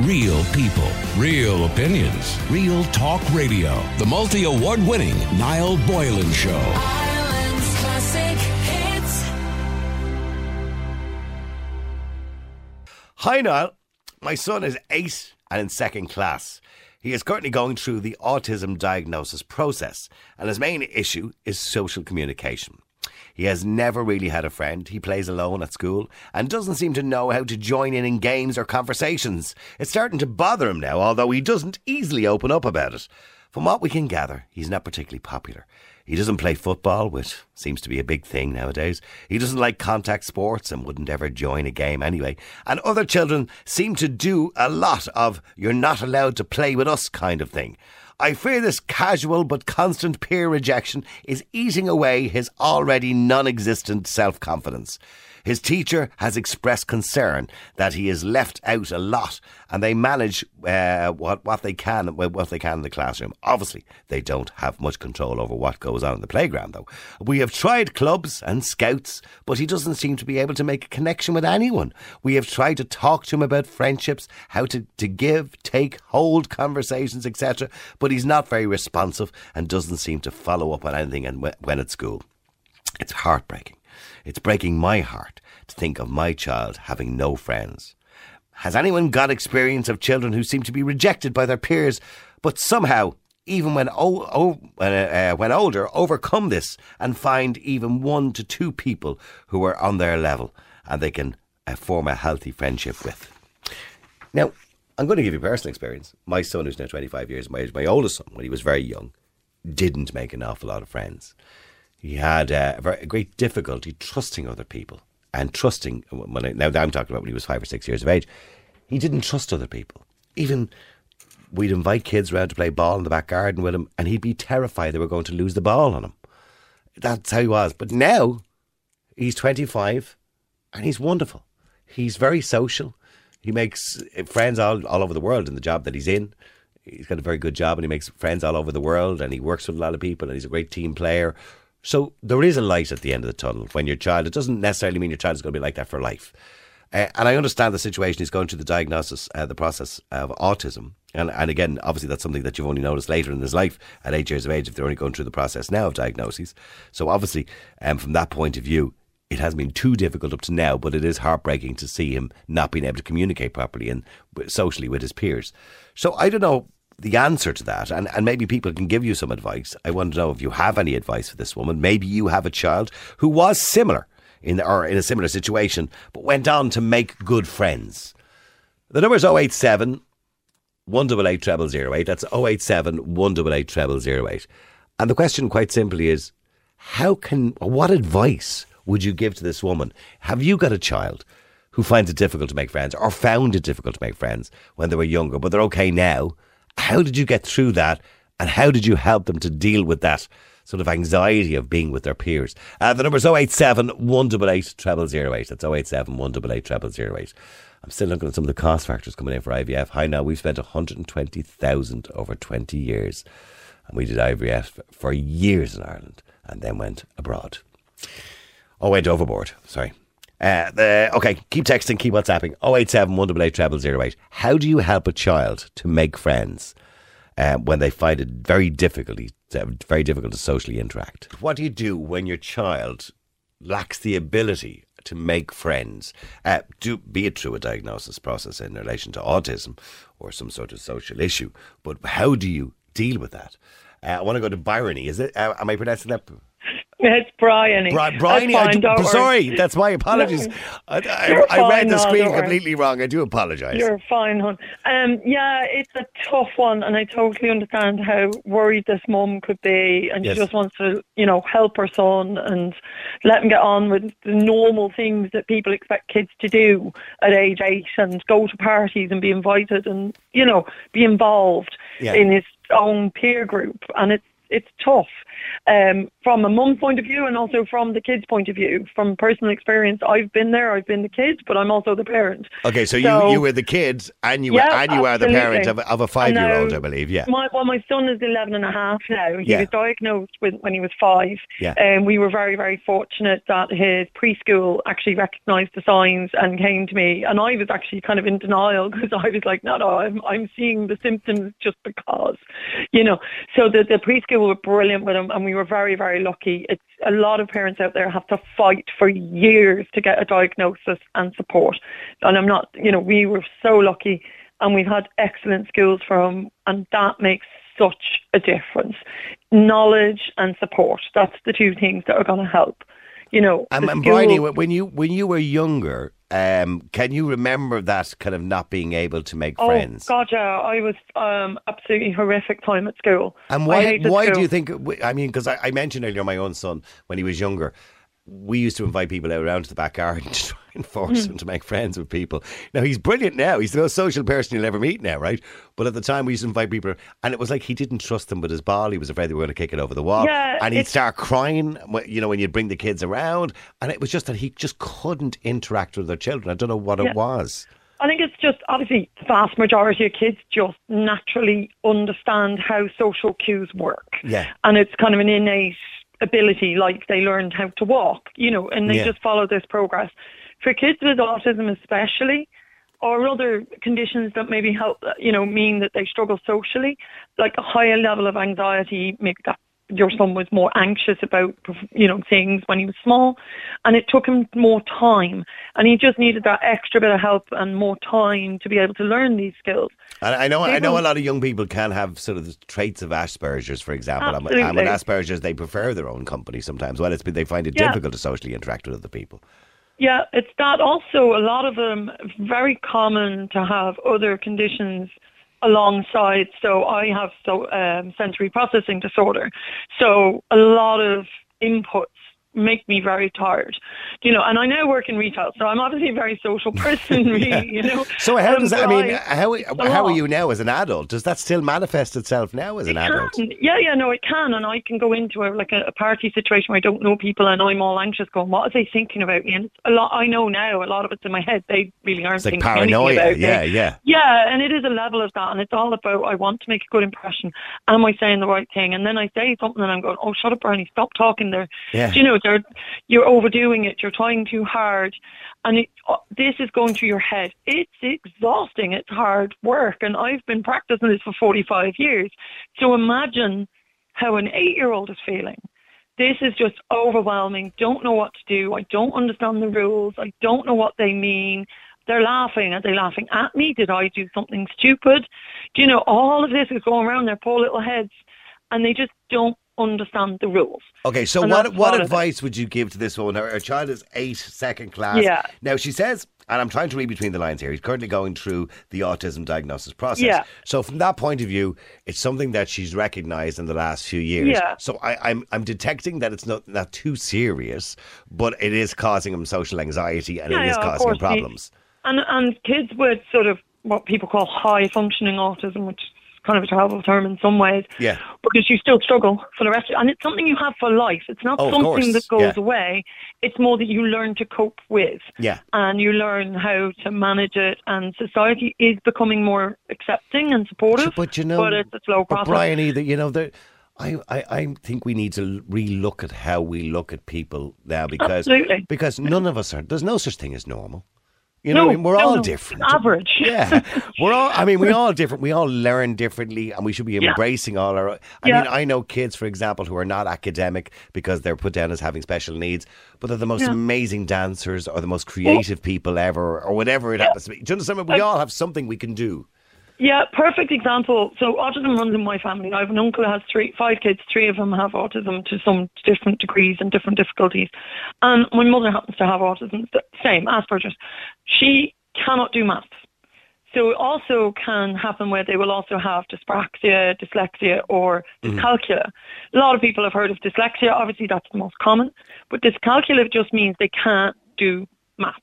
Real people, real opinions, real talk radio. The multi award winning Niall Boylan Show. Ireland's classic hits. Hi, Niall. My son is eight and in second class. He is currently going through the autism diagnosis process, and his main issue is social communication. He has never really had a friend. He plays alone at school and doesn't seem to know how to join in in games or conversations. It's starting to bother him now, although he doesn't easily open up about it. From what we can gather, he's not particularly popular. He doesn't play football, which seems to be a big thing nowadays. He doesn't like contact sports and wouldn't ever join a game anyway. And other children seem to do a lot of you're not allowed to play with us kind of thing. I fear this casual but constant peer rejection is eating away his already non existent self confidence. His teacher has expressed concern that he is left out a lot, and they manage uh, what what they can what they can in the classroom. Obviously, they don't have much control over what goes on in the playground, though. We have tried clubs and scouts, but he doesn't seem to be able to make a connection with anyone. We have tried to talk to him about friendships, how to, to give, take, hold conversations, etc. But he's not very responsive and doesn't seem to follow up on anything and when at school. It's heartbreaking. It's breaking my heart to think of my child having no friends. Has anyone got experience of children who seem to be rejected by their peers, but somehow, even when o- o- uh, uh, when older, overcome this and find even one to two people who are on their level and they can uh, form a healthy friendship with? Now, I'm going to give you personal experience. My son, who's now 25 years my age, my oldest son, when he was very young, didn't make an awful lot of friends. He had uh, a, very, a great difficulty trusting other people and trusting. When I, now I'm talking about when he was five or six years of age, he didn't trust other people. Even we'd invite kids around to play ball in the back garden with him, and he'd be terrified they were going to lose the ball on him. That's how he was. But now he's 25 and he's wonderful. He's very social. He makes friends all, all over the world in the job that he's in. He's got a very good job and he makes friends all over the world and he works with a lot of people and he's a great team player. So there is a light at the end of the tunnel when your child, it doesn't necessarily mean your child is going to be like that for life. Uh, and I understand the situation. He's going through the diagnosis, uh, the process of autism. And, and again, obviously, that's something that you've only noticed later in his life at eight years of age if they're only going through the process now of diagnoses. So, obviously, um, from that point of view, it hasn't been too difficult up to now, but it is heartbreaking to see him not being able to communicate properly and socially with his peers. So, I don't know the answer to that, and, and maybe people can give you some advice. I want to know if you have any advice for this woman. Maybe you have a child who was similar in or in a similar situation, but went on to make good friends. The number is 087 188 treble 08. That's 087 188 treble 08. And the question, quite simply, is how can, what advice would you give to this woman? Have you got a child who finds it difficult to make friends or found it difficult to make friends when they were younger, but they're okay now? How did you get through that? And how did you help them to deal with that sort of anxiety of being with their peers? Uh, the number is 087 188 08. That's 087 188 08. I'm still looking at some of the cost factors coming in for IVF. Hi now, we've spent 120,000 over 20 years. And we did IVF for years in Ireland and then went abroad. Oh, went overboard. Sorry. Uh, okay, keep texting, keep WhatsApping. 087 188 treble 08. How do you help a child to make friends uh, when they find it very difficult, very difficult to socially interact? What do you do when your child lacks the ability to make friends, uh, do, be it through a diagnosis process in relation to autism or some sort of social issue? But how do you deal with that? Uh, I want to go to Bryony. Is it? Uh, am I pronouncing that? It's Brian. Bri- Bryony, I fine, don't worry. sorry, that's my apologies. I, I, I read the screen worry. completely wrong. I do apologise. You're fine, hon. Um, yeah, it's a tough one, and I totally understand how worried this mum could be, and Yes. she just wants to, you know, help her son and let him get on with the normal things that people expect kids to do at age eight, and go to parties and be invited, and you know, be involved Yeah. in his own peer group, and it's it's tough um, from a mum's point of view and also from the kids' point of view. From personal experience, I've been there. I've been the kid, but I'm also the parent. Okay, so, So- you, you were the kids and you, Yeah, were, and you are the parent of, of a five year old, I believe. Yeah. My, well, my son is 11 and a half now. He Yeah. was diagnosed with, when he was five. Yeah. And we were very, very fortunate that his preschool actually recognised the signs and came to me. And I was actually kind of in denial because I was like, no, no, I'm, I'm seeing the symptoms just because, you know. So the, the preschool were brilliant with him and we were very, very lucky. It's a lot of parents out there have to fight for years to get a diagnosis and support. And I'm not, you know, we were so lucky and we've had excellent schools for him, and that makes such a difference. Knowledge and support, that's the two things that are going to help. You know, And, school- Bryony, when you when you were younger, um, can you remember that kind of not being able to make Oh friends? God, yeah, I was um, absolutely horrific time at school. And why why do you think? I mean, because I, I mentioned earlier my own son when he was younger. We used to invite people out around to the back garden to try and force him to make friends with people. Now he's brilliant now. He's the most social person you'll ever meet now, right? But at the time we used to invite people, and it was like he didn't trust them with his ball. He was afraid they were going to kick it over the wall, Yeah, and he'd start crying. You know, when you'd bring the kids around, and it was just that he just couldn't interact with their children. I don't know what Yeah. it was. I think it's just obviously the vast majority of kids just naturally understand how social cues work. Yeah. And it's kind of an innate ability, like they learned how to walk, you know, and they Yeah. just follow this progress. For kids with autism, especially, or other conditions that maybe help, you know, mean that they struggle socially, like a higher level of anxiety, maybe that your son was more anxious about, you know, things when he was small, and it took him more time, and he just needed that extra bit of help and more time to be able to learn these skills. And I know, I know a lot of young people can have sort of the traits of Asperger's, for example. And, and with Absolutely. Asperger's, they prefer their own company sometimes. Well, it's they find it Yeah. difficult to socially interact with other people. Yeah, it's that also a lot of them very common to have other conditions alongside. So I have so um, sensory processing disorder. So a lot of inputs make me very tired. You know, and I now work in retail, so I'm obviously a very social person, really, you know. So how Um, does that? I mean, how how are you now as an adult? Does that still manifest itself now as an It adult? can. Yeah, yeah, no, it can, and I can go into a like a, a party situation where I don't know people, and I'm all anxious, going, "What are they thinking about me?" And it's a lot. I know now, a lot of it's in my head. They really aren't It's like thinking anything paranoia. about Yeah, me. yeah. Yeah, and it is a level of that, and it's all about I want to make a good impression. Am I saying the right thing? And then I say something, and I'm going, "Oh, shut up, Bernie! Stop talking there." Yeah. Do you know, they're, you're overdoing it. You're trying too hard, and it, uh, this is going through your head. It's exhausting. It's hard work, and I've been practicing this for 45 years. So imagine how an eight-year-old is feeling. This is just overwhelming. Don't know what to do. I don't understand the rules. I don't know what they mean. They're laughing. Are they laughing at me? Did I do something stupid? Do you know, all of this is going around their poor little heads and they just don't understand the rules. Okay, so And what what part of it. advice would you give to this woman? Her, her child is eight, second class. Yeah. Now she says, and I'm trying to read between the lines here. He's currently going through the autism diagnosis process. Yeah. So from that point of view, it's something that she's recognised in the last few years. Yeah. So I, I'm I'm detecting that it's not not too serious, but it is causing him social anxiety and Yeah, it is yeah, causing him course. He- problems. And and kids with sort of what people call high functioning autism, which kind of a terrible term in some ways. Yeah. Because you still struggle for the rest of it. and it's something you have for life. It's not Oh, something that goes yeah. away. It's more that you learn to cope with. Yeah. And you learn how to manage it and society is becoming more accepting and supportive. But you know, but it's a slow but process. Brian, either you know, there, I, I, I think we need to relook at how we look at people now because Absolutely. because none of us are. There's no such thing as normal. You know, No, I mean, we're no, all no. different. Average. Yeah, we're all. I mean, we're all different. We all learn differently, and we should be Yeah. embracing all our. I Yeah. mean, I know kids, for example, who are not academic because they're put down as having special needs, but they're the most Yeah. amazing dancers or the most creative people ever, or whatever it happens to be. Do you understand? We all have something we can do. Yeah, perfect example. So autism runs in my family. I have an uncle who has three, five kids. Three of them have autism to some different degrees and different difficulties. And my mother happens to have autism, the same Asperger's. She cannot do maths. So it also can happen where they will also have dyspraxia, dyslexia, or mm-hmm. dyscalculia. A lot of people have heard of dyslexia. Obviously, that's the most common. But dyscalculia just means they can't do maths.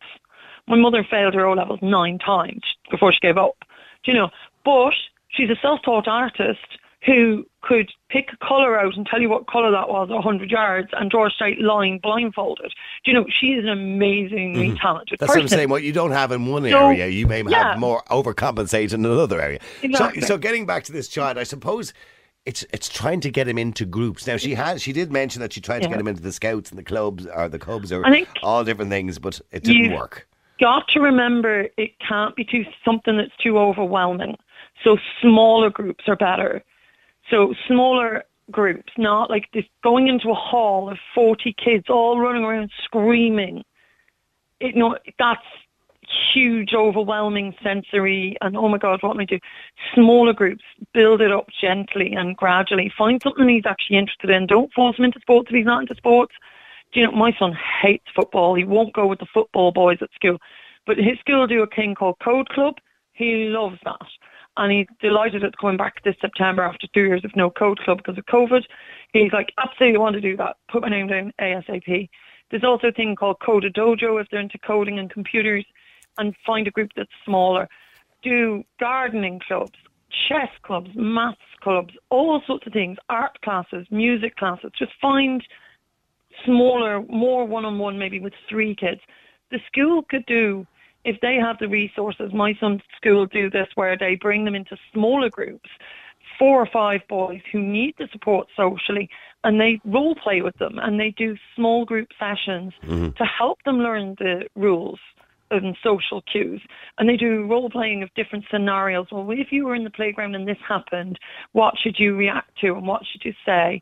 My mother failed her O levels nine times before she gave up. Do you know? But she's a self-taught artist. who could pick a colour out and tell you what colour that was at 100 yards and draw a straight line blindfolded. Do you know, she is an amazingly talented Mm-hmm. That's what I'm person. saying. What you don't have in one So, area, you may yeah. have more overcompensate in another area. Exactly. So, so getting back to this child, I suppose it's it's trying to get him into groups. Now she has she did mention that she tried to get him into the scouts and the clubs or the cubs or all different things, but it didn't work. Got to remember it can't be too something that's too overwhelming. So smaller groups are better. So smaller groups, not like this going into a hall of forty kids all running around screaming. It no that's huge, overwhelming sensory and oh my god, what am I doing? Smaller groups, build it up gently and gradually. Find something he's actually interested in. Don't force him into sports if he's not into sports. You know, my son hates football. He won't go with the football boys at school. But his school do a thing called Code Club. He loves that. And he's delighted it's coming back this September after two years of no Code Club because of COVID. He's like, absolutely want to do that. Put my name down ASAP. There's also a thing called CoderDojo if they're into coding and computers and find a group that's smaller. Do gardening clubs, chess clubs, maths clubs, all sorts of things, art classes, music classes. Just find smaller, more one-on-one, maybe with three kids. The school could do, if they have the resources, my son's school do this where they bring them into smaller groups, four or five boys who need the support socially, and they role play with them and they do small group sessions mm-hmm. to help them learn the rules and social cues. And they do role playing of different scenarios. Well, if you were in the playground and this happened, what should you react to and what should you say?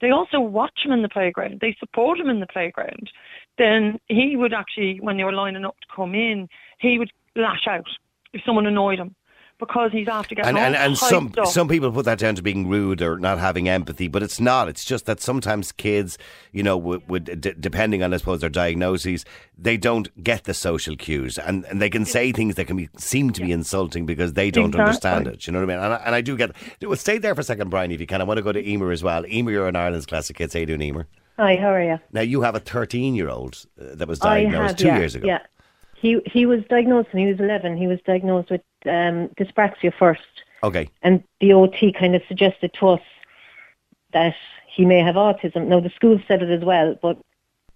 They also watch him in the playground. They support him in the playground. Then he would actually, when they were lining up to come in, he would lash out if someone annoyed him because he's after getting And all and, and some up. some people put that down to being rude or not having empathy, but it's not. It's just that sometimes kids, you know, would, would d- depending on I suppose their diagnoses, they don't get the social cues, and, and they can say things that can be seem to be insulting because they don't Exactly. understand it. You know what I mean? And I, and I do get. Well, stay there for a second, Brian, if you can. I want to go to Emer as well. Emer, you're in Ireland's classic hits. How you doing, Emer? Hi, how are you? Now you have a 13 year old uh, that was diagnosed have, two yeah, years ago. Yeah, he he was diagnosed when he was 11. He was diagnosed with um, dyspraxia first, Okay. and the OT kind of suggested to us that he may have autism. Now the school said it as well, but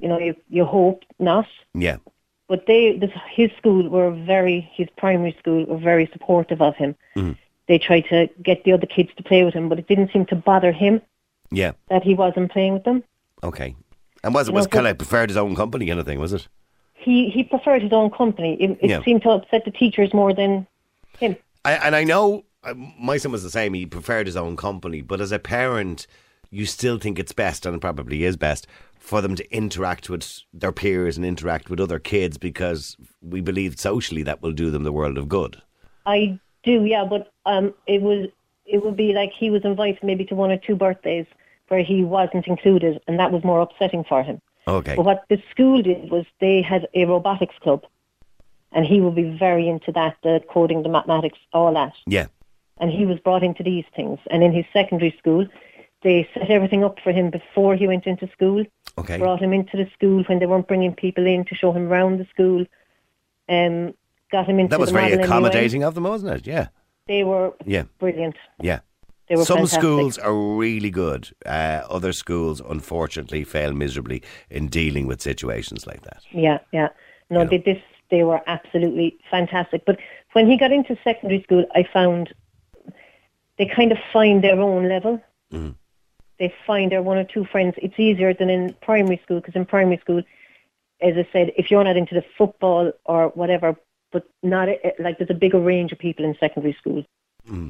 you know you you hope not. Yeah. But they this, his school were very his primary school were very supportive of him. Mm-hmm. They tried to get the other kids to play with him, but it didn't seem to bother him Yeah. that he wasn't playing with them. Okay. And was it You was know, kind of preferred his own company kind of thing, was it? He he preferred his own company. It, it Yeah. seemed to upset the teachers more than him. I, and I know uh, my son was the same. He preferred his own company, but as a parent, you still think it's best, and it probably is best, for them to interact with their peers and interact with other kids because we believe socially that will do them the world of good. I do, yeah, but um, it was it would be like he was invited maybe to one or two birthdays where he wasn't included, and that was more upsetting for him. Okay. But what the school did was they had a robotics club, and he would be very into that, the coding, the mathematics, all that. Yeah. And he was brought into these things. And in his secondary school, they set everything up for him before he went into school. Okay. Brought him into the school when they weren't bringing people in to show him around the school. Um, got him into That was very accommodating of them, wasn't it? Yeah. They were Yeah. brilliant. Yeah. They were Some fantastic. schools are really good. Uh, other schools, unfortunately, fail miserably in dealing with situations like that. Yeah, yeah. No, You they, this they were absolutely fantastic. But when he got into secondary school, I found they kind of find their own level. Mm-hmm. They find their one or two friends. It's easier than in primary school because in primary school, as I said, if you're not into the football or whatever, but not like there's a bigger range of people in secondary school. Mm-hmm.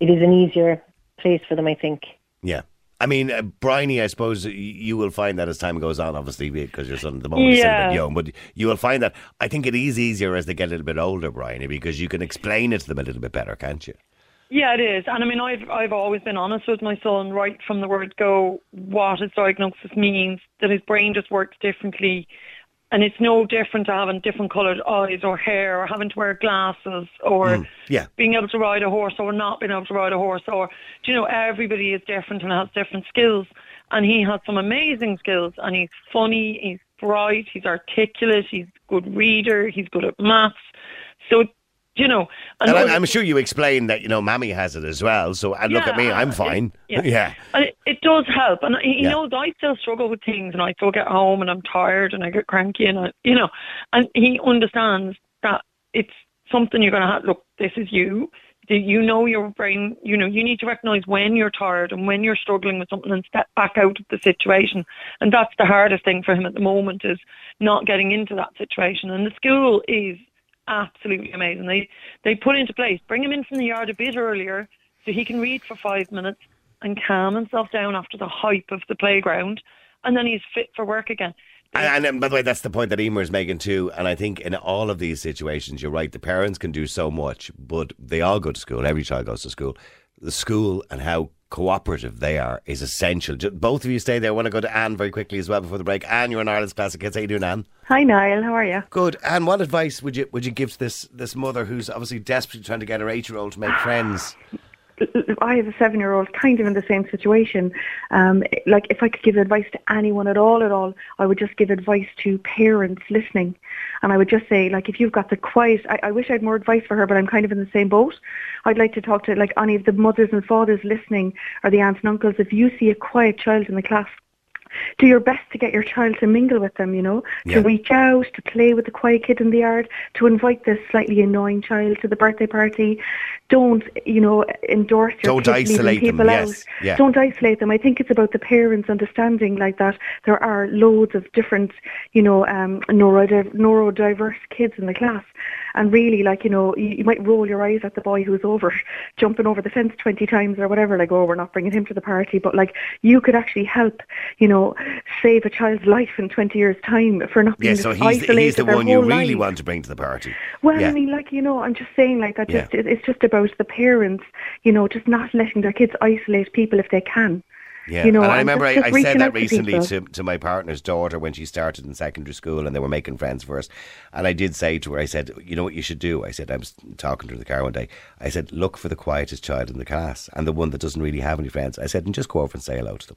It is an easier place for them, I think. Yeah. I mean, uh, Bryony, I suppose you will find that as time goes on, obviously, because your son at the moment is still a bit young, but you will find that I think it is easier as they get a little bit older, Briny, because you can explain it to them a little bit better, can't you? Yeah, it is. And I mean, I've I've always been honest with my son right from the word go. What his diagnosis means that his brain just works differently, and it's no different to having different coloured eyes or hair, or having to wear glasses, or mm, Yeah. being able to ride a horse or not being able to ride a horse, or do you know everybody is different and has different skills, and he has some amazing skills, and he's funny, he's bright, he's articulate, he's a good reader, he's good at maths. So you know. And other- I'm, I'm sure you explained that, you know, Mammy has it as well. So, and look at me, I'm it- fine. yeah. yeah. And it, it does help. And you Yeah. knows I still struggle with things and I still get home and I'm tired and I get cranky and I, you know, and he understands that it's something you're going to have. Look, this is you. You know your brain, you know, you need to recognize when you're tired and when you're struggling with something and step back out of the situation. And that's the hardest thing for him at the moment is not getting into that situation. And the school is absolutely amazing. They they put into place, bring him in from the yard a bit earlier so he can read for five minutes and calm himself down after the hype of the playground, and then he's fit for work again. And, and, by the way, that's the point that Emer is making too. And I think in all of these situations, you're right. The parents can do so much, but they all go to school. Every child goes to school. The school and how cooperative they are is essential. Both of you stay there. I want to go to Anne very quickly as well before the break. Anne, you're in Ireland's Classic Hits. How you doing, Anne? Hi Niall, how are you? Good. And what advice would you would you give to this this mother who's obviously desperately trying to get her eight year old to make friends? I have a seven-year-old, kind of in the same situation. Um, like, if I could give advice to anyone at all, at all, I would just give advice to parents listening, and I would just say, like, if you've got the quiet, I, I wish I had more advice for her, but I'm kind of in the same boat. I'd like to talk to like any of the mothers and fathers listening, or the aunts and uncles. If you see a quiet child in the class, do your best to get your child to mingle with them, you know, Yeah. to reach out, to play with the quiet kid in the yard, to invite the slightly annoying child to the birthday party. Don't, you know, endorse your Don't isolate them, people yes, yeah. Don't isolate them. I think it's about the parents understanding like that there are loads of different, you know, um, neurodiverse kids in the class. And really, like, you know, you, you might roll your eyes at the boy who's over, jumping over the fence 20 times or whatever, like, oh, we're not bringing him to the party. But, like, you could actually help, you know, save a child's life in 20 years' time for not being Yeah, so he's isolated the, he's the one you really lives. want to bring to the party. Well, yeah. I mean, like you know, I'm just saying, like that. Yeah. Just it- it's just about the parents, you know, just not letting their kids isolate people if they can. Yeah, you know, and I remember just- I, just I said that to recently people. to, to my partner's daughter when she started in secondary school and they were making friends first. And I did say to her, I said, you know what you should do? I said, I was talking to her in the car one day. I said, look for the quietest child in the class and the one that doesn't really have any friends. I said, and just go over and say hello to them.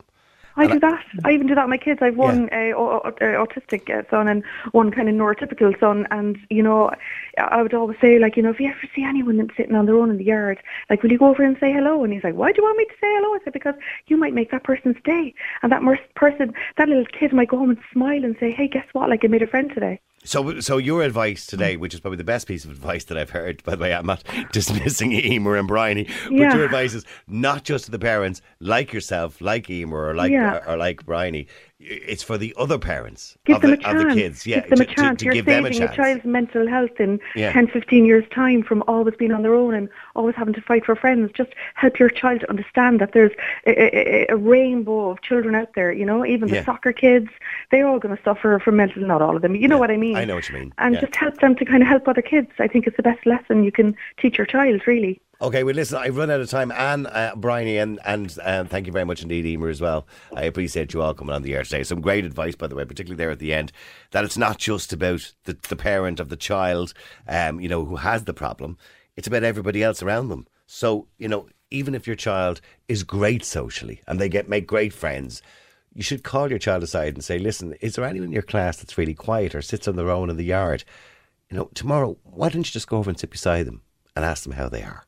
I And do that. I even do that with my kids. I've one uh, au- au- uh, autistic uh, son and one kind of neurotypical son, and you know, I would always say like, you know, if you ever see anyone sitting on their own in the yard, like, will you go over and say hello? And he's like, why do you want me to say hello? I said because you might make that person's day, and that person, that little kid might go home and smile and say, hey, guess what? Like, I made a friend today. So, so your advice today, which is probably the best piece of advice that I've heard. By the way, I'm not dismissing Emer and Bryony, but Yeah. your advice is not just to the parents, like yourself, like Emer, or like Yeah. or, like Bryony. It's for the other parents Give of, them the, a chance. of the kids. Yeah, give them to, a to- chance. to You're give them a saving chance. child's mental health in Yeah. 10, 15 years' time from always being on their own and always having to fight for friends. Just help your child to understand that there's a, a, a rainbow of children out there. You know, even Yeah. the soccer kids, they're all going to suffer from mental. Not all of them. You know Yeah, what I mean? I know what you mean, And yeah. just help them to kind of help other kids. I think it's the best lesson you can teach your child. Really. Okay, well, listen, I've run out of time. Anne, uh, and, and um, thank you very much indeed, Emer, as well. I appreciate you all coming on the air today. Some great advice, by the way, particularly there at the end, that it's not just about the, the parent of the child, um, you know, who has the problem. It's about everybody else around them. So, you know, even if your child is great socially and they get make great friends, you should call your child aside and say, listen, is there anyone in your class that's really quiet or sits on their own in the yard? You know, tomorrow, why don't you just go over and sit beside them and ask them how they are?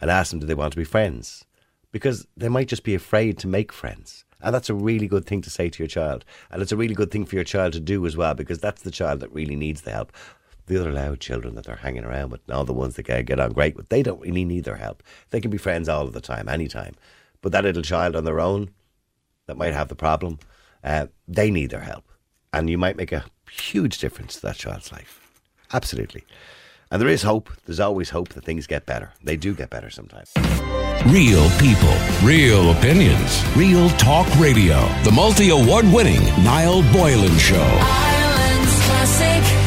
And ask them do they want to be friends? Because they might just be afraid to make friends. And that's a really good thing to say to your child. And it's a really good thing for your child to do as well because that's the child that really needs the help. The other loud children that they're hanging around with and all the ones that get on great with they don't really need their help. They can be friends all of the time anytime. But that little child on their own that might have the problem uh, they need their help. And you might make a huge difference to that child's life. Absolutely and there is hope. There's always hope that things get better. They do get better sometimes. Real people, real opinions, real talk radio. The multi award winning Niall Boylan Show. Ireland's classic